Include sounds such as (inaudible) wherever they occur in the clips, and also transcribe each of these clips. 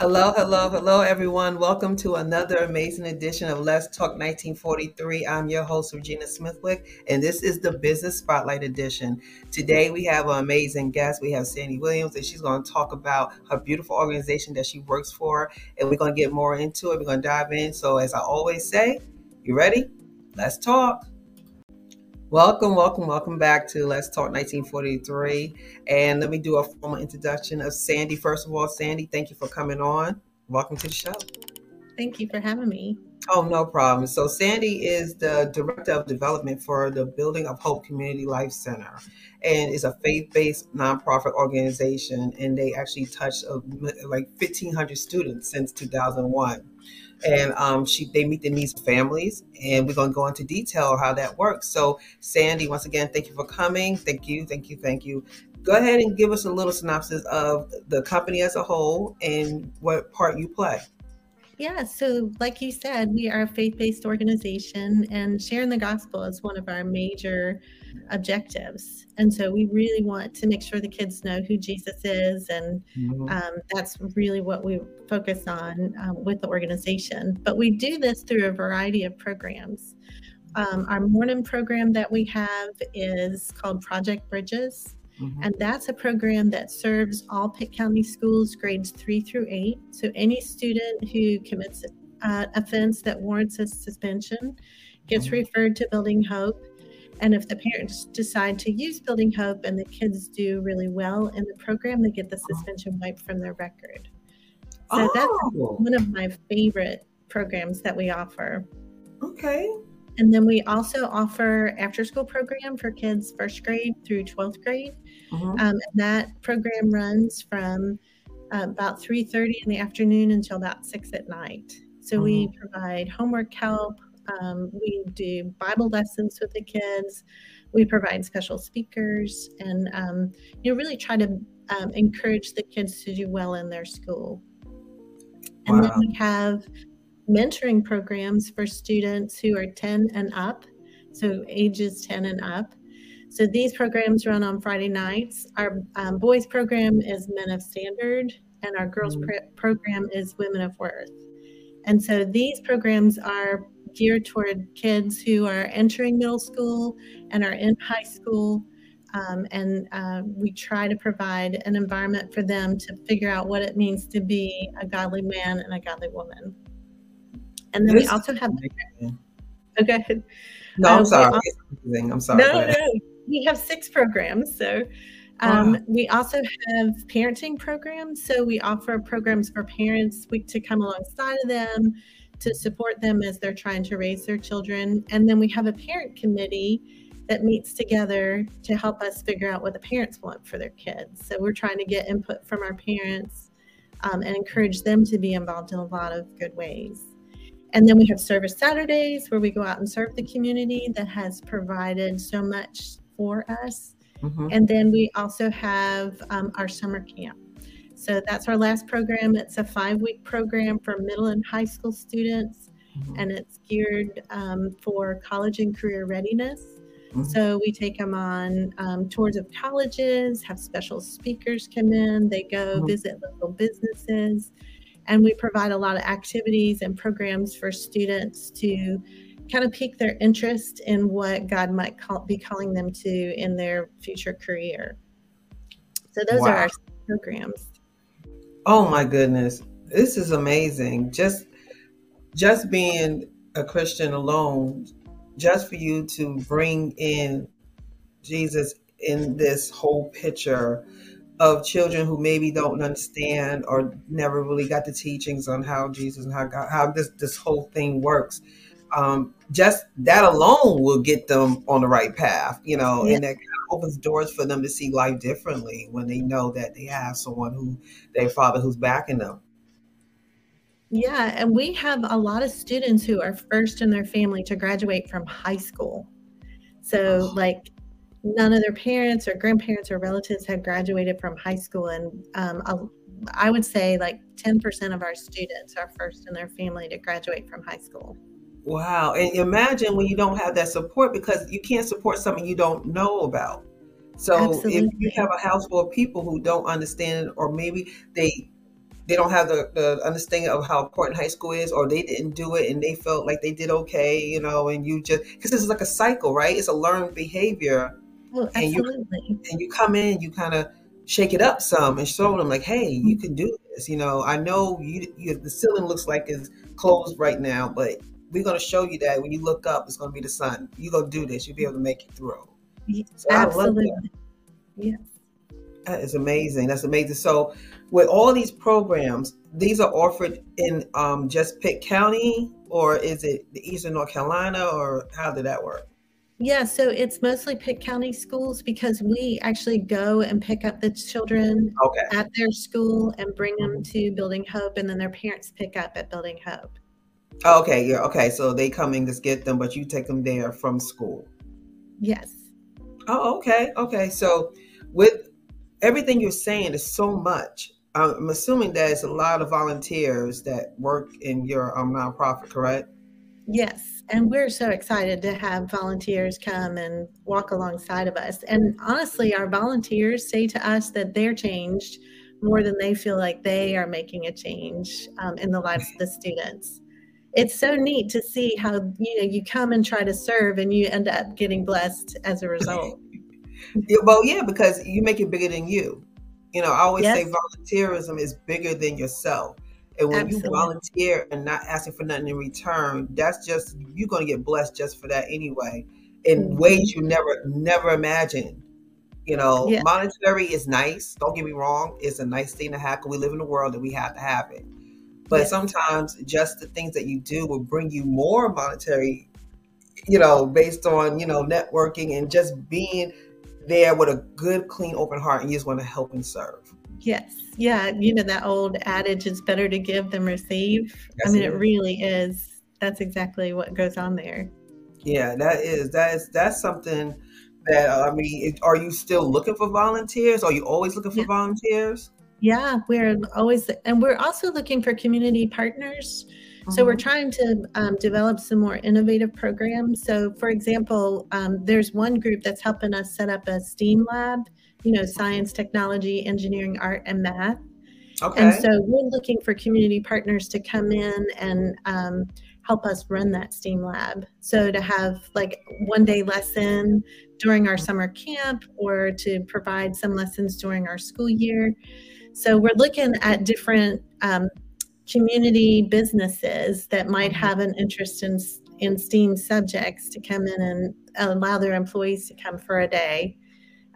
Hello, hello, hello, everyone. Welcome to another amazing edition of Let's Talk 1943. I'm your host, Regina Smithwick, and this is the Business Spotlight Edition. Today, we have an amazing guest. We have Sandy Williams, and she's going to talk about her beautiful organization that she works for, and we're going to get more into it. We're going to dive in. So, as I always say, you ready? Let's talk. Welcome, welcome, welcome back to Let's Talk 1943. And let me do a formal introduction of Sandy. First of all, Sandy, thank you for coming on. Welcome to the show. Thank you for having me. Oh, no problem. So, Sandy is the Director of Development for the Building of Hope Community Life Center and is a faith based nonprofit organization. And they actually touched like 1,500 students since 2001 and um, she they meet the needs of families and we're going to go into detail how that works. So sandy once again thank you for coming. Thank you thank you thank you. Go ahead and give us a little synopsis of the company as a whole and what part you play. Yeah, so like you said, we are a faith based organization, and sharing the gospel is one of our major objectives. And so we really want to make sure the kids know who Jesus is, and mm-hmm. um, that's really what we focus on um, with the organization. But we do this through a variety of programs. Um, our morning program that we have is called Project Bridges. Mm-hmm. And that's a program that serves all Pitt County schools, grades three through eight. So any student who commits an offense that warrants a suspension gets mm-hmm. referred to Building Hope. And if the parents decide to use Building Hope and the kids do really well in the program, they get the suspension wiped from their record. So oh. that's one of my favorite programs that we offer. Okay. And then we also offer after school program for kids first grade through 12th grade. Mm-hmm. Um, and that program runs from uh, about 3.30 in the afternoon until about 6 at night. So mm-hmm. we provide homework help. Um, we do Bible lessons with the kids. We provide special speakers and, um, you know, really try to um, encourage the kids to do well in their school. And wow. then we have mentoring programs for students who are 10 and up, so ages 10 and up. So these programs run on Friday nights. Our um, boys program is Men of Standard, and our girls mm-hmm. program is Women of Worth. And so these programs are geared toward kids who are entering middle school and are in high school. Um, and uh, we try to provide an environment for them to figure out what it means to be a godly man and a godly woman. And then this we also have. Okay. No, I'm um, sorry. Also, I'm sorry. No, no, we have six programs. So um, wow. we also have parenting programs. So we offer programs for parents to come alongside of them to support them as they're trying to raise their children. And then we have a parent committee that meets together to help us figure out what the parents want for their kids. So we're trying to get input from our parents um, and encourage them to be involved in a lot of good ways. And then we have service Saturdays where we go out and serve the community that has provided so much for us. Mm-hmm. And then we also have um, our summer camp. So that's our last program. It's a five week program for middle and high school students, mm-hmm. and it's geared um, for college and career readiness. Mm-hmm. So we take them on um, tours of colleges, have special speakers come in, they go mm-hmm. visit local businesses, and we provide a lot of activities and programs for students to kind of pique their interest in what God might call, be calling them to in their future career. So those wow. are our programs. Oh my goodness. This is amazing. Just just being a Christian alone, just for you to bring in Jesus in this whole picture of children who maybe don't understand or never really got the teachings on how Jesus and how God, how this this whole thing works. Um, just that alone will get them on the right path, you know, yeah. and that kind of opens doors for them to see life differently when they know that they have someone who their father who's backing them. Yeah, and we have a lot of students who are first in their family to graduate from high school. So, like none of their parents or grandparents or relatives had graduated from high school and um, I would say like 10% of our students are first in their family to graduate from high school. Wow. And imagine when you don't have that support because you can't support something you don't know about. So Absolutely. if you have a house full of people who don't understand or maybe they they don't have the, the understanding of how important high school is, or they didn't do it and they felt like they did okay, you know, and you just because this is like a cycle, right? It's a learned behavior. Oh, and you and you come in, you kind of shake it up some and show them like, hey, you mm-hmm. can do this. You know, I know you, you the ceiling looks like it's closed right now, but we're going to show you that when you look up, it's going to be the sun. You're going to do this. You'll be able to make it through. So Absolutely. Yes. That is amazing. That's amazing. So, with all these programs, these are offered in um, just Pitt County, or is it the Eastern North Carolina, or how did that work? Yeah, so it's mostly Pitt County schools because we actually go and pick up the children okay. at their school and bring them to Building Hope, and then their parents pick up at Building Hope. Okay, yeah, okay. So they come and just get them, but you take them there from school. Yes. Oh, okay, okay. So with everything you're saying, is so much. I'm assuming that there's a lot of volunteers that work in your um, nonprofit, correct? Yes, and we're so excited to have volunteers come and walk alongside of us. And honestly, our volunteers say to us that they're changed more than they feel like they are making a change um, in the lives of the students. It's so neat to see how you know you come and try to serve, and you end up getting blessed as a result. (laughs) well, yeah, because you make it bigger than you. You know, I always yes. say volunteerism is bigger than yourself and when Absolutely. you volunteer and not asking for nothing in return, that's just you're going to get blessed just for that anyway, in mm-hmm. ways you never never imagined. You know, yeah. monetary is nice. Don't get me wrong; it's a nice thing to have. Cause we live in a world that we have to have it. But yes. sometimes just the things that you do will bring you more monetary. You know, based on you know networking and just being there with a good, clean, open heart, and you just want to help and serve. Yes. Yeah. You know, that old adage, it's better to give than receive. Yes, I mean, it, it really is. That's exactly what goes on there. Yeah, that is, that is, that's something that, I mean, are you still looking for volunteers? Are you always looking for yeah. volunteers? Yeah, we're always, and we're also looking for community partners. Mm-hmm. So we're mm-hmm. trying to um, develop some more innovative programs. So, for example, um, there's one group that's helping us set up a STEAM lab you know, science, technology, engineering, art, and math. Okay. And so we're looking for community partners to come in and um, help us run that STEAM lab. So to have like one day lesson during our summer camp or to provide some lessons during our school year. So we're looking at different um, community businesses that might mm-hmm. have an interest in in STEAM subjects to come in and allow their employees to come for a day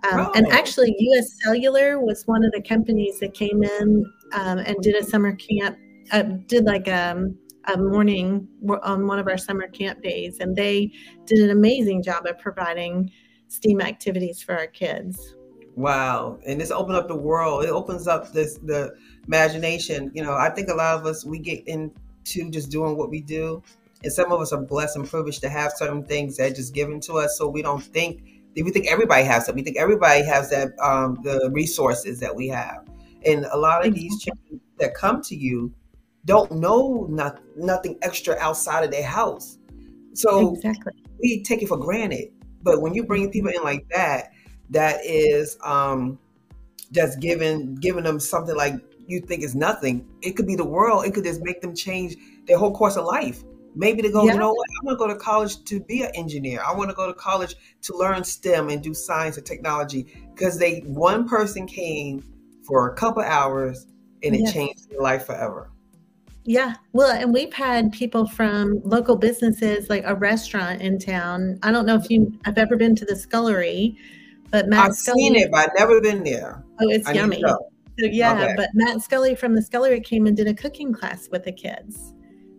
um, oh. And actually, US Cellular was one of the companies that came in um, and did a summer camp, uh, did like a, um, a morning on one of our summer camp days. And they did an amazing job of providing STEAM activities for our kids. Wow. And this opened up the world. It opens up this the imagination. You know, I think a lot of us we get into just doing what we do. And some of us are blessed and privileged to have certain things that just given to us so we don't think we think everybody has that. We think everybody has that um, the resources that we have, and a lot of these children that come to you don't know not, nothing extra outside of their house. So exactly. we take it for granted. But when you bring people in like that, that is um, just giving giving them something like you think is nothing. It could be the world. It could just make them change their whole course of life. Maybe to go, yeah. you know what? I want to go to college to be an engineer. I want to go to college to learn STEM and do science and technology because they one person came for a couple hours and it yes. changed their life forever. Yeah. Well, and we've had people from local businesses like a restaurant in town. I don't know if you have ever been to the Scullery, but Matt I've Scully, seen it, but I've never been there. Oh, it's I yummy. So yeah, okay. but Matt Scully from the Scullery came and did a cooking class with the kids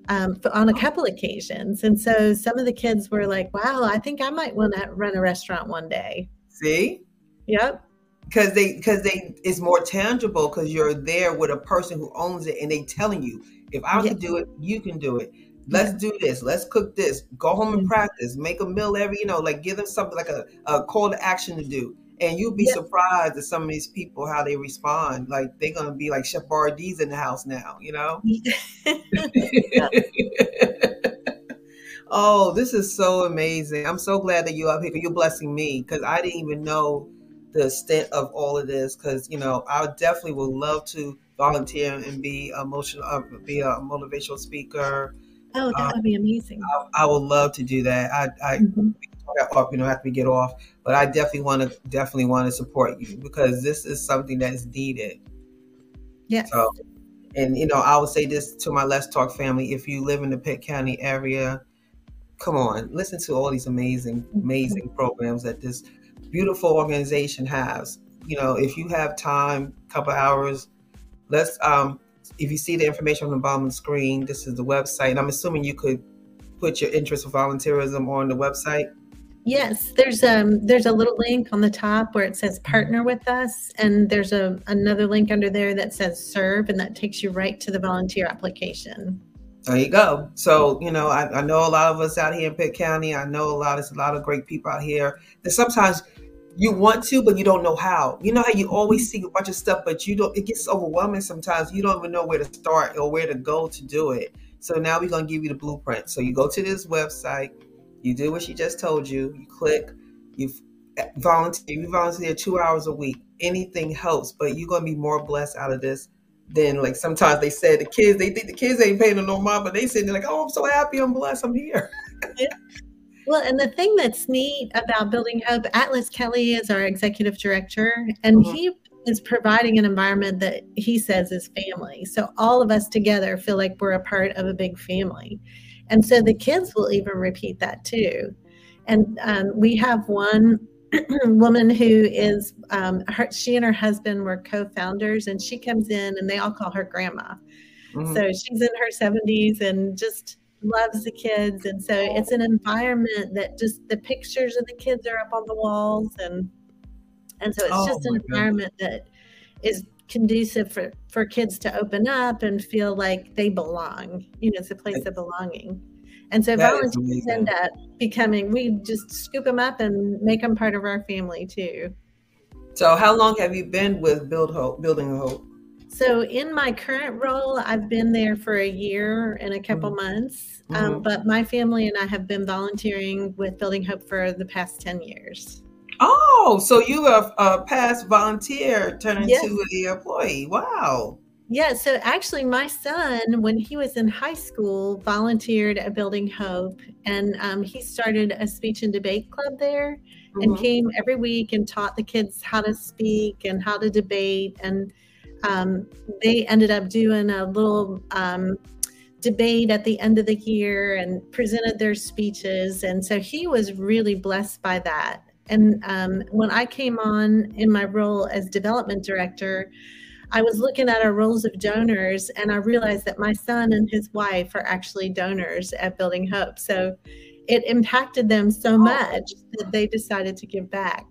um, on a couple occasions. And so some of the kids were like, wow, I think I might want to run a restaurant one day. See? Yep. Because they because they it's more tangible because you're there with a person who owns it and they telling you, if I can do it, you can do it. Let's do this. Let's cook this. Go home and mm-hmm. practice. Make a meal every, you know, like give them something like a, a call to action to do. And you'll be surprised at some of these people how they respond. Like they're gonna be like Chef Boyardee's in the house now, you know. (laughs) (laughs) oh, this is so amazing! I'm so glad that you're up here. You're blessing me because I didn't even know the extent of all of this. Because you know, I definitely would love to volunteer and be emotional, uh, be a motivational speaker. Oh, that um, would be amazing. I, I, would love to do that. I, I mm-hmm. off, you know, after we get off, but I definitely want to definitely want to support you because this is something that is needed. Yeah. So, and you know, I would say this to my Let's Talk family: if you live in the Pitt County area, come on, listen to all these amazing, mm-hmm. amazing programs that this beautiful organization has. You know, if you have time, couple hours, let's um if you see the information on the bottom of the screen, this is the website. And I'm assuming you could put your interest for volunteerism on the website. Yes, there's um there's a little link on the top where it says partner with us, and there's a another link under there that says serve, and that takes you right to the volunteer application. There you go. So you know, I, I know a lot of us out here in Pitt County. I know a lot. There's a lot of great people out here. That sometimes you want to, but you don't know how. You know how you always see a bunch of stuff, but you don't. It gets overwhelming sometimes. You don't even know where to start or where to go to do it. So now we're gonna give you the blueprint. So you go to this website, you do what she just told you. You click, you eh, volunteer. You volunteer two hours a week. Anything helps, but you're gonna be more blessed out of this than like sometimes they said the kids. They think the kids ain't paying no mind, but they sitting they're like, "Oh, I'm so happy. I'm blessed. I'm here." Well, and the thing that's neat about Building Hope, Atlas Kelly is our executive director, and mm-hmm. he is providing an environment that he says is family. So all of us together feel like we're a part of a big family. And so the kids will even repeat that too. And um, we have one (clears throat) woman who is, um, her, she and her husband were co founders, and she comes in and they all call her grandma. Mm-hmm. So she's in her 70s and just loves the kids and so it's an environment that just the pictures of the kids are up on the walls and and so it's oh just an environment that is conducive for for kids to open up and feel like they belong you know it's a place of belonging. And so that volunteers end up becoming we just scoop them up and make them part of our family too. So how long have you been with build hope building hope so in my current role, I've been there for a year and a couple mm-hmm. months. Um, mm-hmm. but my family and I have been volunteering with Building Hope for the past 10 years. Oh, so you are a past volunteer turned yes. into an employee. Wow. Yeah, so actually, my son, when he was in high school, volunteered at Building Hope, and um, he started a speech and debate club there, mm-hmm. and came every week and taught the kids how to speak and how to debate. And um, they ended up doing a little um, debate at the end of the year and presented their speeches. And so he was really blessed by that. And um, when I came on in my role as development director, I was looking at our roles of donors and I realized that my son and his wife are actually donors at Building Hope. So it impacted them so much that they decided to give back.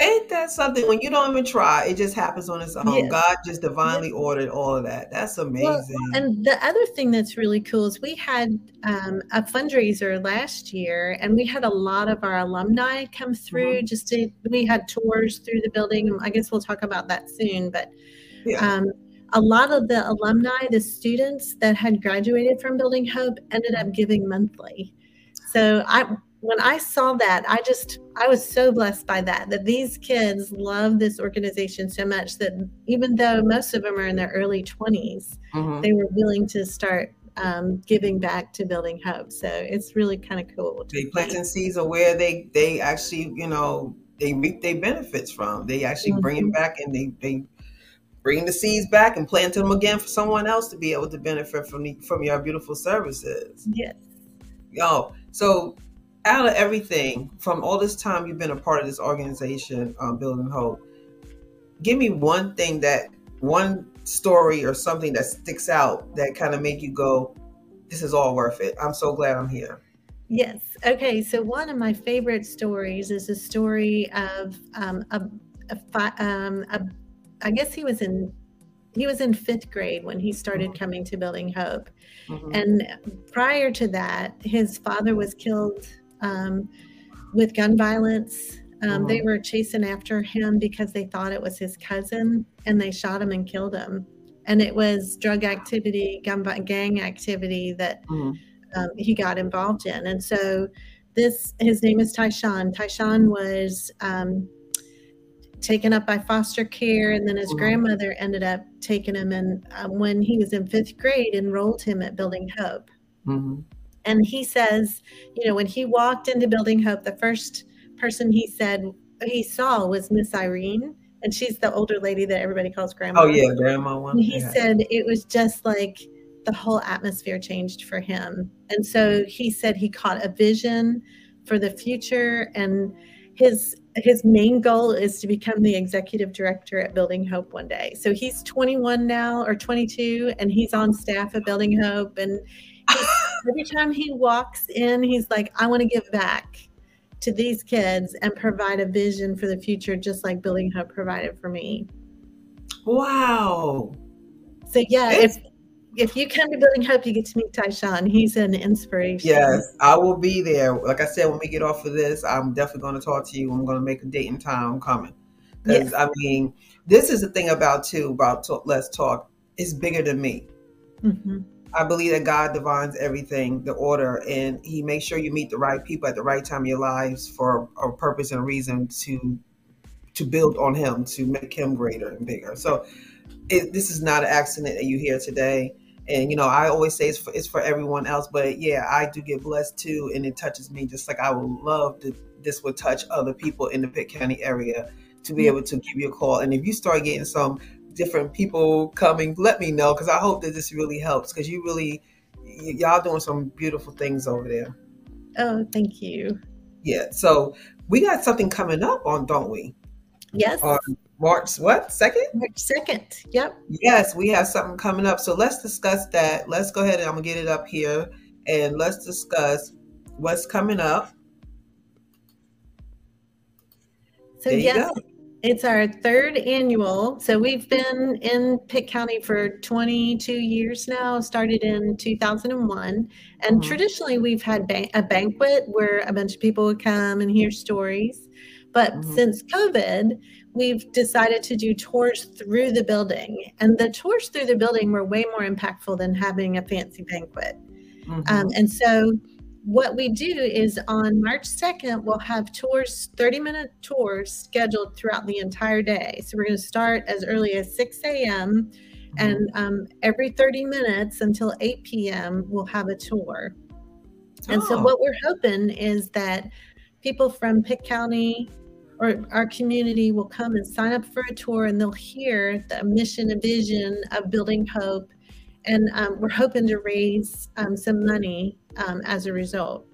Ain't that something? When you don't even try, it just happens on its own. Yes. God just divinely yes. ordered all of that. That's amazing. Well, and the other thing that's really cool is we had um, a fundraiser last year, and we had a lot of our alumni come through. Mm-hmm. Just to, we had tours through the building. I guess we'll talk about that soon, but. Yeah. Um, a lot of the alumni, the students that had graduated from Building Hope, ended up giving monthly. So I when I saw that, I just I was so blessed by that that these kids love this organization so much that even though most of them are in their early 20s, mm-hmm. they were willing to start um, giving back to building hope. So it's really kind of cool. They planting seeds are where they they actually you know they reap their benefits from. They actually mm-hmm. bring it back and they they bring the seeds back and plant them again for someone else to be able to benefit from the, from your beautiful services. Yes. Yo, so out of everything from all this time you've been a part of this organization, um, Building Hope, give me one thing that one story or something that sticks out that kind of make you go, "This is all worth it." I'm so glad I'm here. Yes. Okay. So one of my favorite stories is a story of um, a, a, um, a, I guess he was in he was in fifth grade when he started mm-hmm. coming to Building Hope, mm-hmm. and prior to that, his father was killed um, with gun violence. Um. They were chasing after him because they thought it was his cousin, and they shot him and killed him. And it was drug activity, gun gang activity that mm-hmm. um, he got involved in. And so, this his name is Tyshawn. Tyshawn was um, taken up by foster care, and then his mm-hmm. grandmother ended up taking him, and um, when he was in fifth grade, enrolled him at Building Hope. Mm-hmm. And he says, you know, when he walked into Building Hope, the first person he said he saw was Miss Irene, and she's the older lady that everybody calls grandma. Oh yeah, grandma one. And he yeah. said it was just like the whole atmosphere changed for him, and so he said he caught a vision for the future, and his his main goal is to become the executive director at Building Hope one day. So he's 21 now or 22, and he's on staff at Building Hope, and every time he walks in, he's like, I want to give back to these kids and provide a vision for the future, just like Building Hope provided for me. Wow. So yeah, it's, if if you come to Building Hope, you get to meet Tyshawn. He's an inspiration. Yes, I will be there. Like I said, when we get off of this, I'm definitely going to talk to you. I'm going to make a date and time. I'm coming. Because yes. I mean, this is the thing about too about talk, let's talk. It's bigger than me. Mm-hmm. I believe that God divines everything, the order, and He makes sure you meet the right people at the right time in your lives for a purpose and a reason to to build on Him, to make Him greater and bigger. So, it, this is not an accident that you hear today. And you know, I always say it's for, it's for everyone else, but yeah, I do get blessed too, and it touches me just like I would love to. This would touch other people in the Pitt County area to be mm. able to give you a call. And if you start getting some different people coming, let me know because I hope that this really helps because you really, y- y'all doing some beautiful things over there. Oh, thank you. Yeah. So we got something coming up on, don't we? Yes. On March what second? March second. Yep. Yes, we have something coming up. So let's discuss that. Let's go ahead and I'm gonna get it up here and let's discuss what's coming up. So yes, it's our third annual. So we've been in Pitt County for 22 years now, started in 2001. And mm-hmm. traditionally, we've had a banquet where a bunch of people would come and hear stories. But mm-hmm. since COVID, we've decided to do tours through the building. And the tours through the building were way more impactful than having a fancy banquet. Mm-hmm. Um, and so what we do is on March 2nd, we'll have tours, 30 minute tours scheduled throughout the entire day. So we're going to start as early as 6 a.m. Mm-hmm. And um, every 30 minutes until 8 p.m., we'll have a tour. And oh. so, what we're hoping is that people from Pitt County or our community will come and sign up for a tour and they'll hear the mission and vision of building hope and um, we're hoping to raise um, some money um, as a result.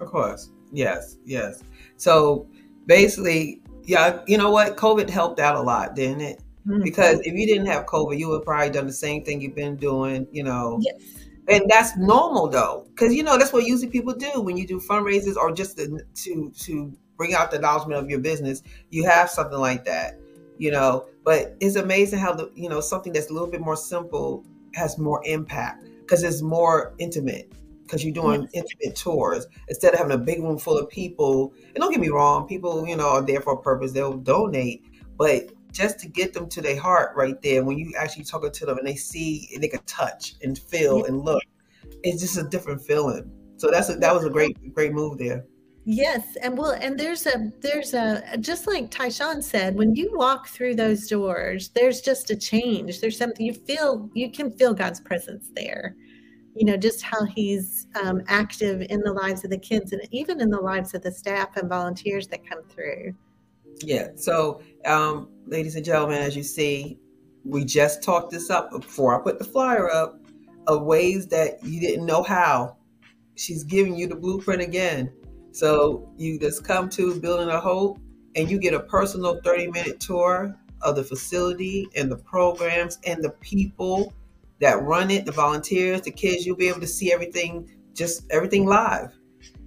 Of course, yes, yes. So basically, yeah, you know what? COVID helped out a lot, didn't it? Mm-hmm. Because if you didn't have COVID, you would probably done the same thing you've been doing. You know. Yes. And that's normal though, because you know that's what usually people do when you do fundraisers or just to to, to bring out the acknowledgement of your business. You have something like that, you know. But it's amazing how the you know something that's a little bit more simple has more impact because it's more intimate because you're doing yes. intimate tours instead of having a big room full of people. And don't get me wrong, people, you know, are there for a purpose. They'll donate, but just to get them to their heart right there, when you actually talk to them and they see and they can touch and feel yes. and look, it's just a different feeling. So that's a, that was a great great move there. Yes, and well, and there's a there's a just like Tyshawn said, when you walk through those doors, there's just a change. There's something you feel you can feel God's presence there. You know, just how He's um, active in the lives of the kids and even in the lives of the staff and volunteers that come through. Yeah. So, um, ladies and gentlemen, as you see, we just talked this up before I put the flyer up of ways that you didn't know how. She's giving you the blueprint again so you just come to Building a Hope and you get a personal 30 minute tour of the facility and the programs and the people that run it, the volunteers, the kids. You'll be able to see everything, just everything live.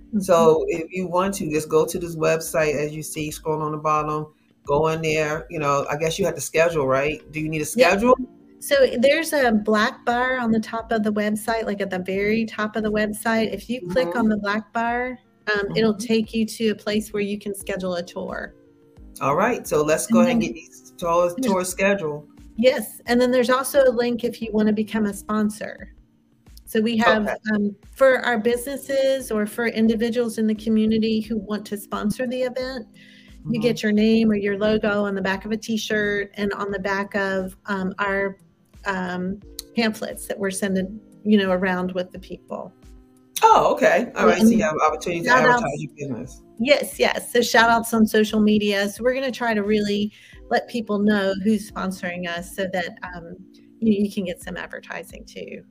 Mm-hmm. So if you want to, just go to this website as you see scrolling on the bottom. Go in there. You know, I guess you have to schedule, right? Do you need a schedule? Yeah. So there's a black bar on the top of the website, like at the very top of the website. If you click mm-hmm. on the black bar, um, mm-hmm. it'll take you to a place where you can schedule a tour. All right, so let's go and ahead and get these tours, tour scheduled. Yes, and then there's also a link if you want to become a sponsor. So we have okay. um, for our businesses or for individuals in the community who want to sponsor the event, you mm-hmm. get your name or your logo on the back of a t-shirt and on the back of um, our um, pamphlets that we're sending you know around with the people oh okay all right and so you have opportunities to advertise outs, your business yes yes so shout outs on social media so we're going to try to really let people know who's sponsoring us so that um, you, you can get some advertising too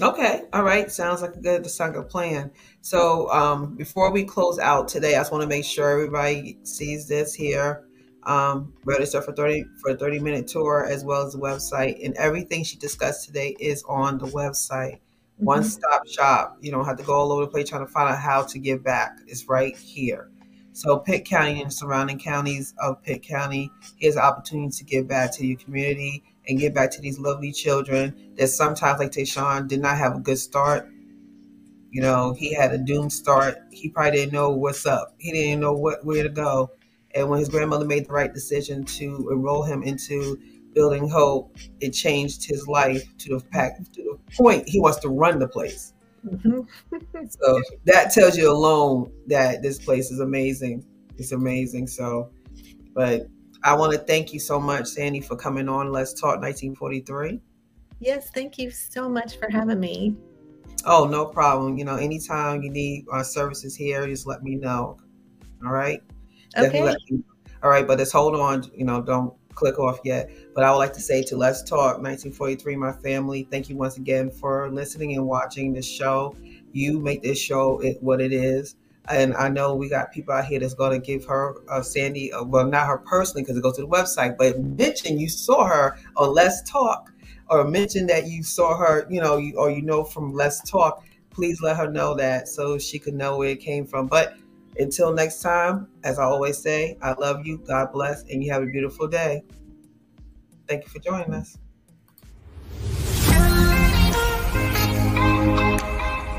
Okay. All right. Sounds like a good, sound good plan. So um, before we close out today, I just want to make sure everybody sees this here. Um, register for 30 for a 30 minute tour as well as the website and everything she discussed today is on the website. Mm-hmm. One stop shop. You don't have to go all over the place trying to find out how to give back. It's right here. So Pitt County and surrounding counties of Pitt County, here's an opportunity to give back to your community and give back to these lovely children that sometimes, like Tayshawn, did not have a good start. You know, he had a doomed start. He probably didn't know what's up. He didn't know what where to go. And when his grandmother made the right decision to enroll him into Building Hope, it changed his life to the to the point he wants to run the place. Mm-hmm. (laughs) so that tells you alone that this place is amazing. It's amazing. So, but I want to thank you so much, Sandy, for coming on Let's Talk 1943. Yes, thank you so much for having me. Oh, no problem. You know, anytime you need our services here, just let me know. All right. Okay. All right, but just hold on. You know, don't click off yet. But I would like to say to Let's Talk 1943, my family, thank you once again for listening and watching this show. You make this show it what it is. And I know we got people out here that's going to give her, uh, Sandy, uh, well, not her personally because it goes to the website, but mention you saw her on Let's Talk or mention that you saw her, you know, you, or you know from Let's Talk. Please let her know that so she can know where it came from. But until next time, as I always say, I love you, God bless, and you have a beautiful day. Thank you for joining us.